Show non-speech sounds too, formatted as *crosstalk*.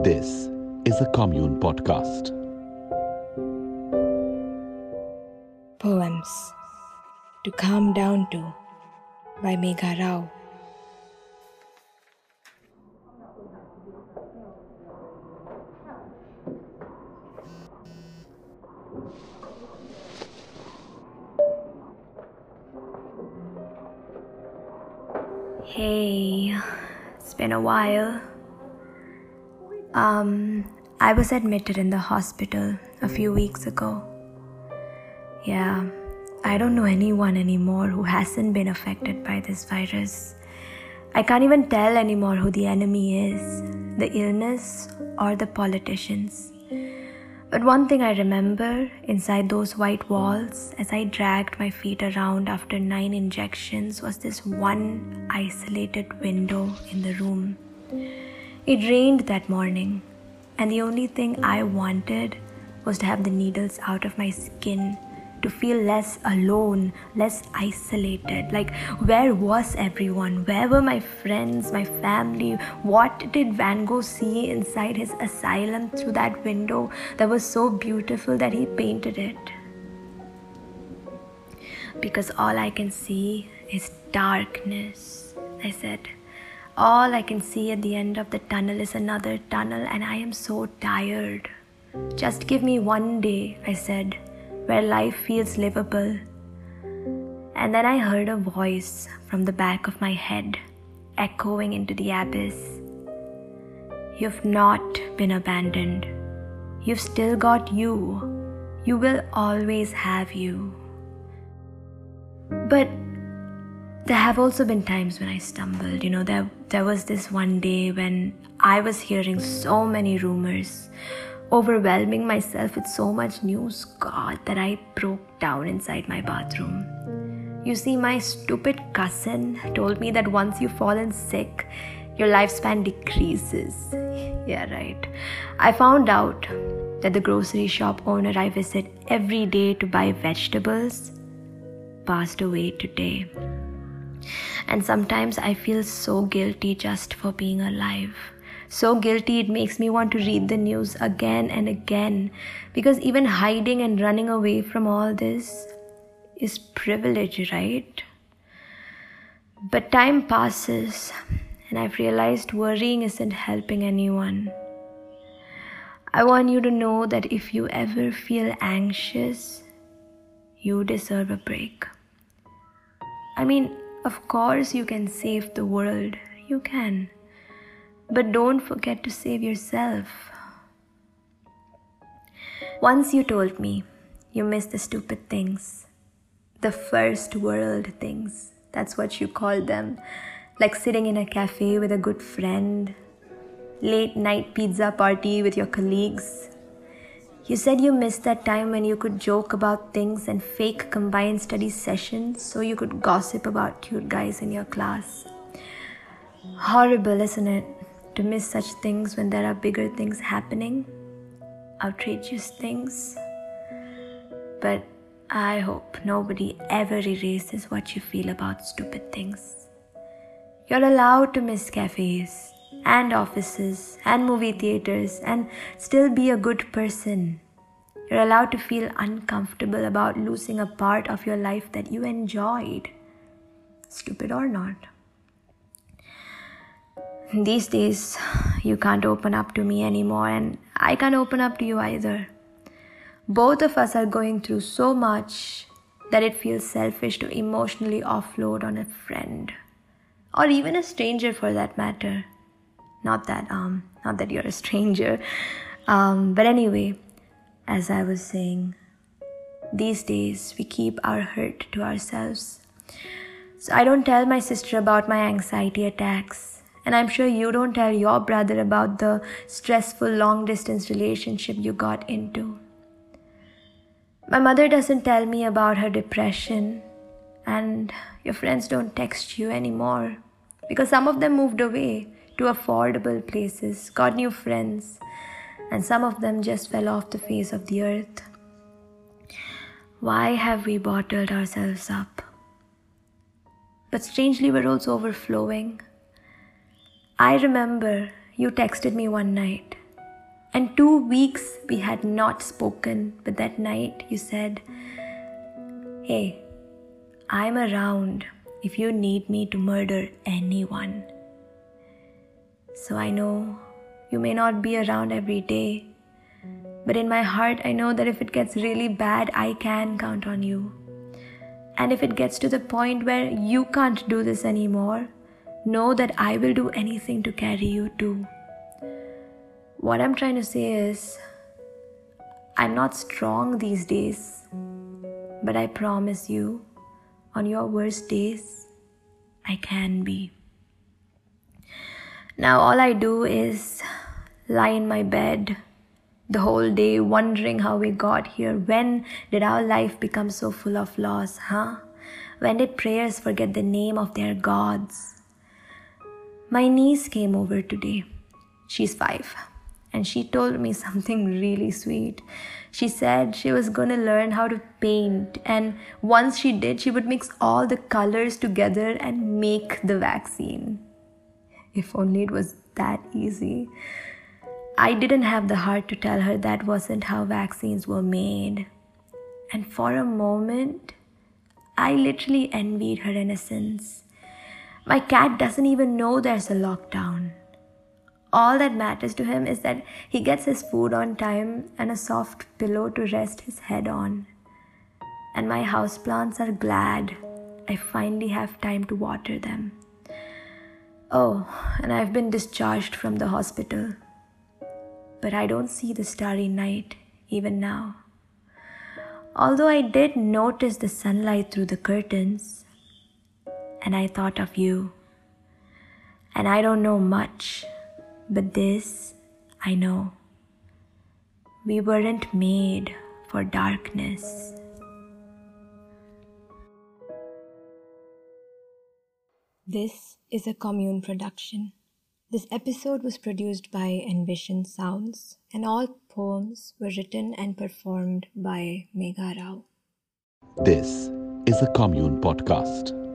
This is a Kommune podcast. Poems to Calm Down to by Megha Rao. Hey, it's been a while. Um, I was admitted in the hospital a few weeks ago. Yeah, I don't know anyone anymore who hasn't been affected by this virus. I can't even tell anymore who the enemy is the illness or the politicians. But one thing I remember inside those white walls as I dragged my feet around after nine injections was this one isolated window in the room. It rained that morning, and the only thing I wanted was to have the needles out of my skin to feel less alone, less isolated. Like, where was everyone? Where were my friends, my family? What did Van Gogh see inside his asylum through that window that was so beautiful that he painted it? Because all I can see is darkness, I said. All I can see at the end of the tunnel is another tunnel, and I am so tired. Just give me one day, I said where life feels livable. And then I heard a voice from the back of my head echoing into the abyss. You've not been abandoned. You've still got you. You will always have you. But there have also been times when I stumbled. You know, there, there was this one day when I was hearing so many rumors overwhelming myself with so much news, God, that I broke down inside my bathroom. You see, my stupid cousin told me that once you've fallen sick, your lifespan decreases. *laughs* Yeah, right. I found out that the grocery shop owner I visit every day to buy vegetables passed away today. And sometimes I feel so guilty just for being alive so guilty it makes me want to read the news again and again because even hiding and running away from all this is privilege, right? But time passes and I've realized worrying isn't helping anyone. I want you to know that if you ever feel anxious, you deserve a break. I mean, of course, you can save the world. You can. But don't forget to save yourself. Once you told me you miss the stupid things, the first world things. That's what you call them. Like sitting in a cafe with a good friend, late night pizza party with your colleagues. You said you missed that time when you could joke about things and fake combined study sessions so you could gossip about cute guys in your class. Horrible, isn't it? to miss such things when there are bigger things happening, outrageous things. But I hope nobody ever erases what you feel about stupid things. You're allowed to miss cafes and offices and movie theaters and still be a good person. You're allowed to feel uncomfortable about losing a part of your life that you enjoyed, stupid or not. These days, you can't open up to me anymore, and I can't open up to you either. Both of us are going through so much that it feels selfish to emotionally offload on a friend or even a stranger for that matter. Not that um not that you're a stranger. Um, but anyway, as I was saying, these days we keep our hurt to ourselves. So I don't tell my sister about my anxiety attacks and I'm sure you don't tell your brother about the stressful long distance relationship you got into. My mother doesn't tell me about her depression, and your friends don't text you anymore because some of them moved away to affordable places, got new friends, and some of them just fell off the face of the earth. Why have we bottled ourselves up? But strangely, we're also overflowing. I remember you texted me one night And two weeks we had not spoken, but that night you said, Hey, I'm around if you need me to murder anyone. So I know you may not be around every day, but in my heart, I know that if it gets really bad, I can count on you. And if it gets to the point where you can't do this anymore, know that I will do anything to carry you too. What I'm trying to say is, I'm not strong these days, but I promise you, on your worst days, I can be. Now, all I do is lie in my bed the whole day wondering how we got here. When did our life become so full of loss, huh? When did prayers forget the name of their gods? My niece came over today. She's five and she told me *laughs* something really sweet. She said she was to learn how to paint, and once she did, she would mix all the colors together and make the vaccine. If only it was that easy. I didn't have the heart to tell her that wasn't how vaccines were made. And for a moment, I literally envied her innocence. My cat doesn't even know there's a lockdown. All that matters to him is that he gets his food on time and a soft pillow to rest his head on. And my houseplants are glad I finally have time to water them. Oh, and I've been discharged from the hospital. But I don't see the starry night even now. Although I did notice the sunlight through the curtains, and I thought of you. And I don't know much but this I know. We weren't made for darkness. This is a Kommune production. This episode was produced by Envision Sounds, and all poems were written and performed by Megha Rao. This is a Kommune podcast.